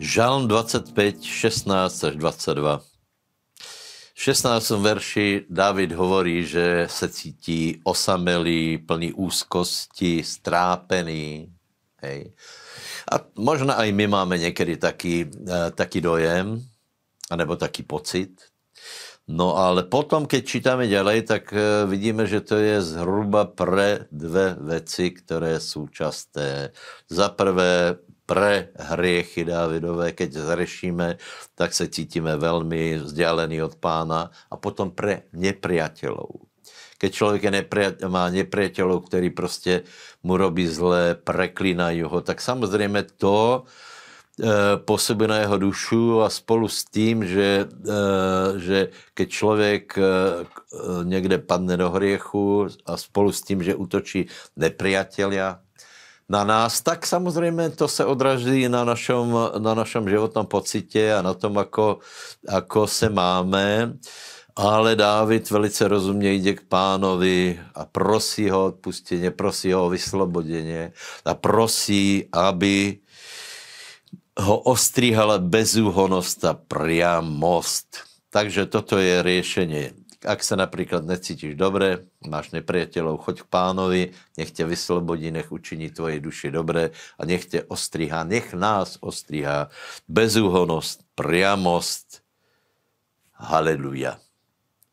Žalm 25, 16 až 22. V 16. verši David hovorí, že se cítí osamelý, plný úzkosti, strápený. Hej. A možno aj my máme niekedy taký, uh, taký dojem, anebo taký pocit. No ale potom, keď čítame ďalej, tak uh, vidíme, že to je zhruba pre dve veci, ktoré sú časté. Za prvé pre hriechy Dávidové, keď zrešíme, tak sa cítime veľmi vzdialení od pána a potom pre nepriateľov. Keď človek nepria- má nepriateľov, ktorí proste mu robí zle, preklínajú ho, tak samozrejme to e, pôsobí na jeho dušu a spolu s tým, že, e, že keď človek e, niekde padne do hriechu a spolu s tým, že útočí nepriatelia, na nás, tak samozřejmě to se odraží na našom, na našom životnom pocitě a na tom, ako, ako se máme. Ale Dávid velice rozumně jde k pánovi a prosí ho odpustení, prosí ho o vysloboděně a prosí, aby ho ostříhala bezúhonost a priamost. Takže toto je riešenie ak sa napríklad necítiš dobre, máš nepriateľov, choď k pánovi, nech ťa vyslobodí, nech učiní tvojej duši dobre a nech ťa ostriha, nech nás ostriha bezúhonosť, priamost. Haleluja.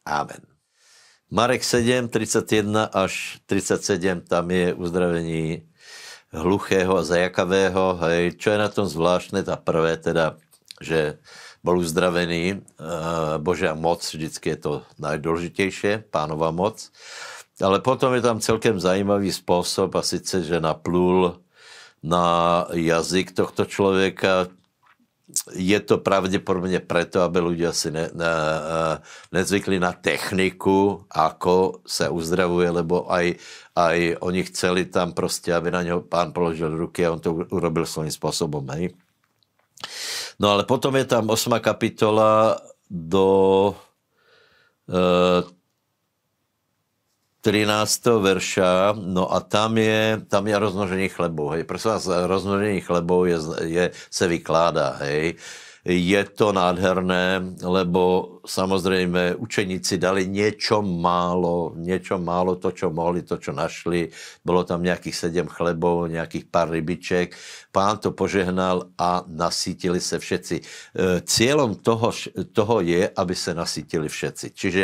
Amen. Marek 7, 31 až 37, tam je uzdravení hluchého a zajakavého. Hej. Čo je na tom zvláštne, tá prvé teda, že bol uzdravený. Eh, Božia moc, vždycky je to najdôležitejšie, pánova moc. Ale potom je tam celkem zajímavý spôsob a sice, že naplul na jazyk tohto človeka. Je to pravdepodobne preto, aby ľudia si ne, ne, eh, nezvykli na techniku, ako sa uzdravuje, lebo aj, aj oni chceli tam proste, aby na ňo pán položil ruky a on to urobil svojím spôsobom. Hej. No ale potom je tam 8. kapitola do e, 13. verša, no a tam je, tam je rozmnožení chlebov, hej. Prosím vás, rozmnožení chlebov je, je, se vykládá, hej. E, je to nádherné, lebo samozrejme učeníci dali niečo málo, niečo málo to, čo mohli, to, čo našli. Bolo tam nejakých sedem chlebov, nejakých pár rybiček. Pán to požehnal a nasítili sa všetci. E, cieľom toho, toho je, aby sa nasítili všetci. Čiže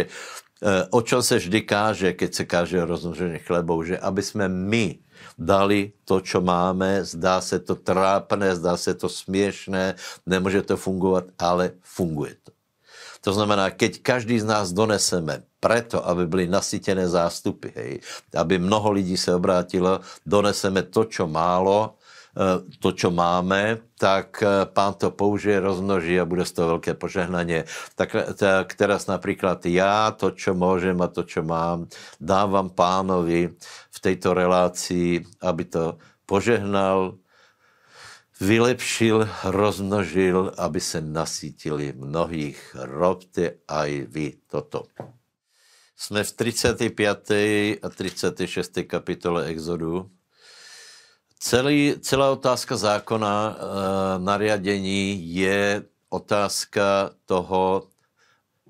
o čom sa vždy káže, keď sa káže o rozmnožení chlebov, že aby sme my dali to, čo máme, zdá se to trápné, zdá se to smiešné, nemůže to fungovat, ale funguje to. To znamená, keď každý z nás doneseme preto, aby byly nasytené zástupy, hej, aby mnoho lidí se obrátilo, doneseme to, čo málo, Eh, to, čo máme, tak eh, pán to použije, rozmnoží a bude z toho veľké požehnanie. Tak, tak teraz napríklad ja to, čo môžem a to, čo mám, dávam pánovi v tejto relácii, aby to požehnal, vylepšil, rozmnožil, aby sa nasítili mnohých. Robte aj vy toto. Sme v 35. a 36. kapitole Exodu Celý, celá otázka zákona e, nariadení je otázka toho,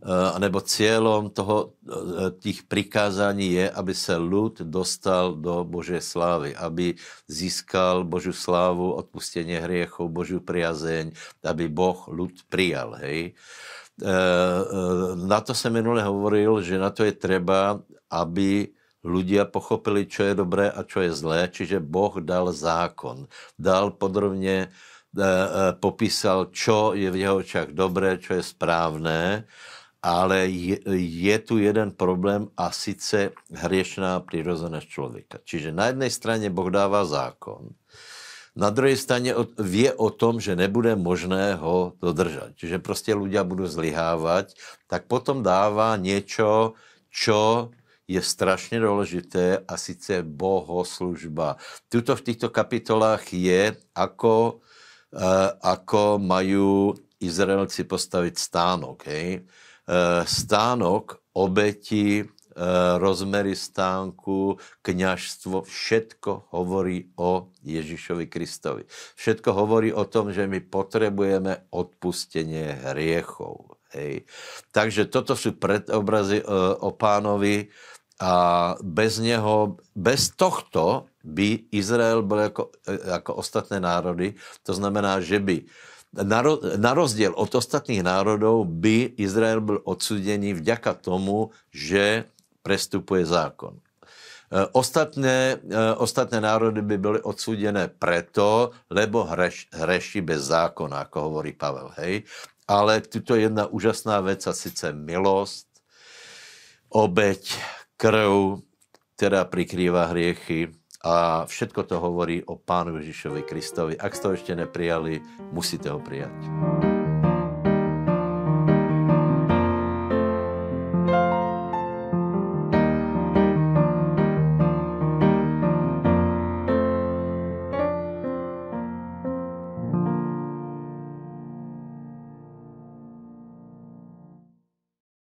e, nebo cieľom toho, e, tých prikázaní je, aby sa ľud dostal do Božej slávy, aby získal Božiu slávu, odpustenie hriechov, Božiu priazeň, aby Boh ľud prijal. Hej. E, e, na to som minule hovoril, že na to je treba, aby ľudia pochopili, čo je dobré a čo je zlé, čiže Boh dal zákon. Dal podrobne, e, e, popísal, čo je v jeho očách dobré, čo je správné, ale je, je tu jeden problém a sice hriešná prirozenosť človeka. Čiže na jednej strane Boh dáva zákon, na druhej strane vie o tom, že nebude možné ho dodržať. Čiže prostě ľudia budú zlyhávať, tak potom dáva niečo, čo je strašne dôležité a sice bohoslužba. Tuto v týchto kapitolách je, ako, uh, ako majú Izraelci postaviť stánok. Hej? Uh, stánok obeti rozmery stánku, kňažstvo, všetko hovorí o Ježišovi Kristovi. Všetko hovorí o tom, že my potrebujeme odpustenie hriechov. Hej. Takže toto sú predobrazy e, o pánovi a bez neho, bez tohto by Izrael bol ako, e, ako ostatné národy. To znamená, že by na rozdiel od ostatných národov by Izrael byl odsudený vďaka tomu, že prestupuje zákon. E, ostatné, ostatné národy by byly odsúdené preto, lebo hreš, hreši bez zákona, ako hovorí Pavel. Hej? ale tuto je jedna úžasná vec a sice milost, obeď, krv, která prikrýva hriechy a všetko to hovorí o Pánu Ježišovi Kristovi. Ak ste to ešte neprijali, musíte ho prijať.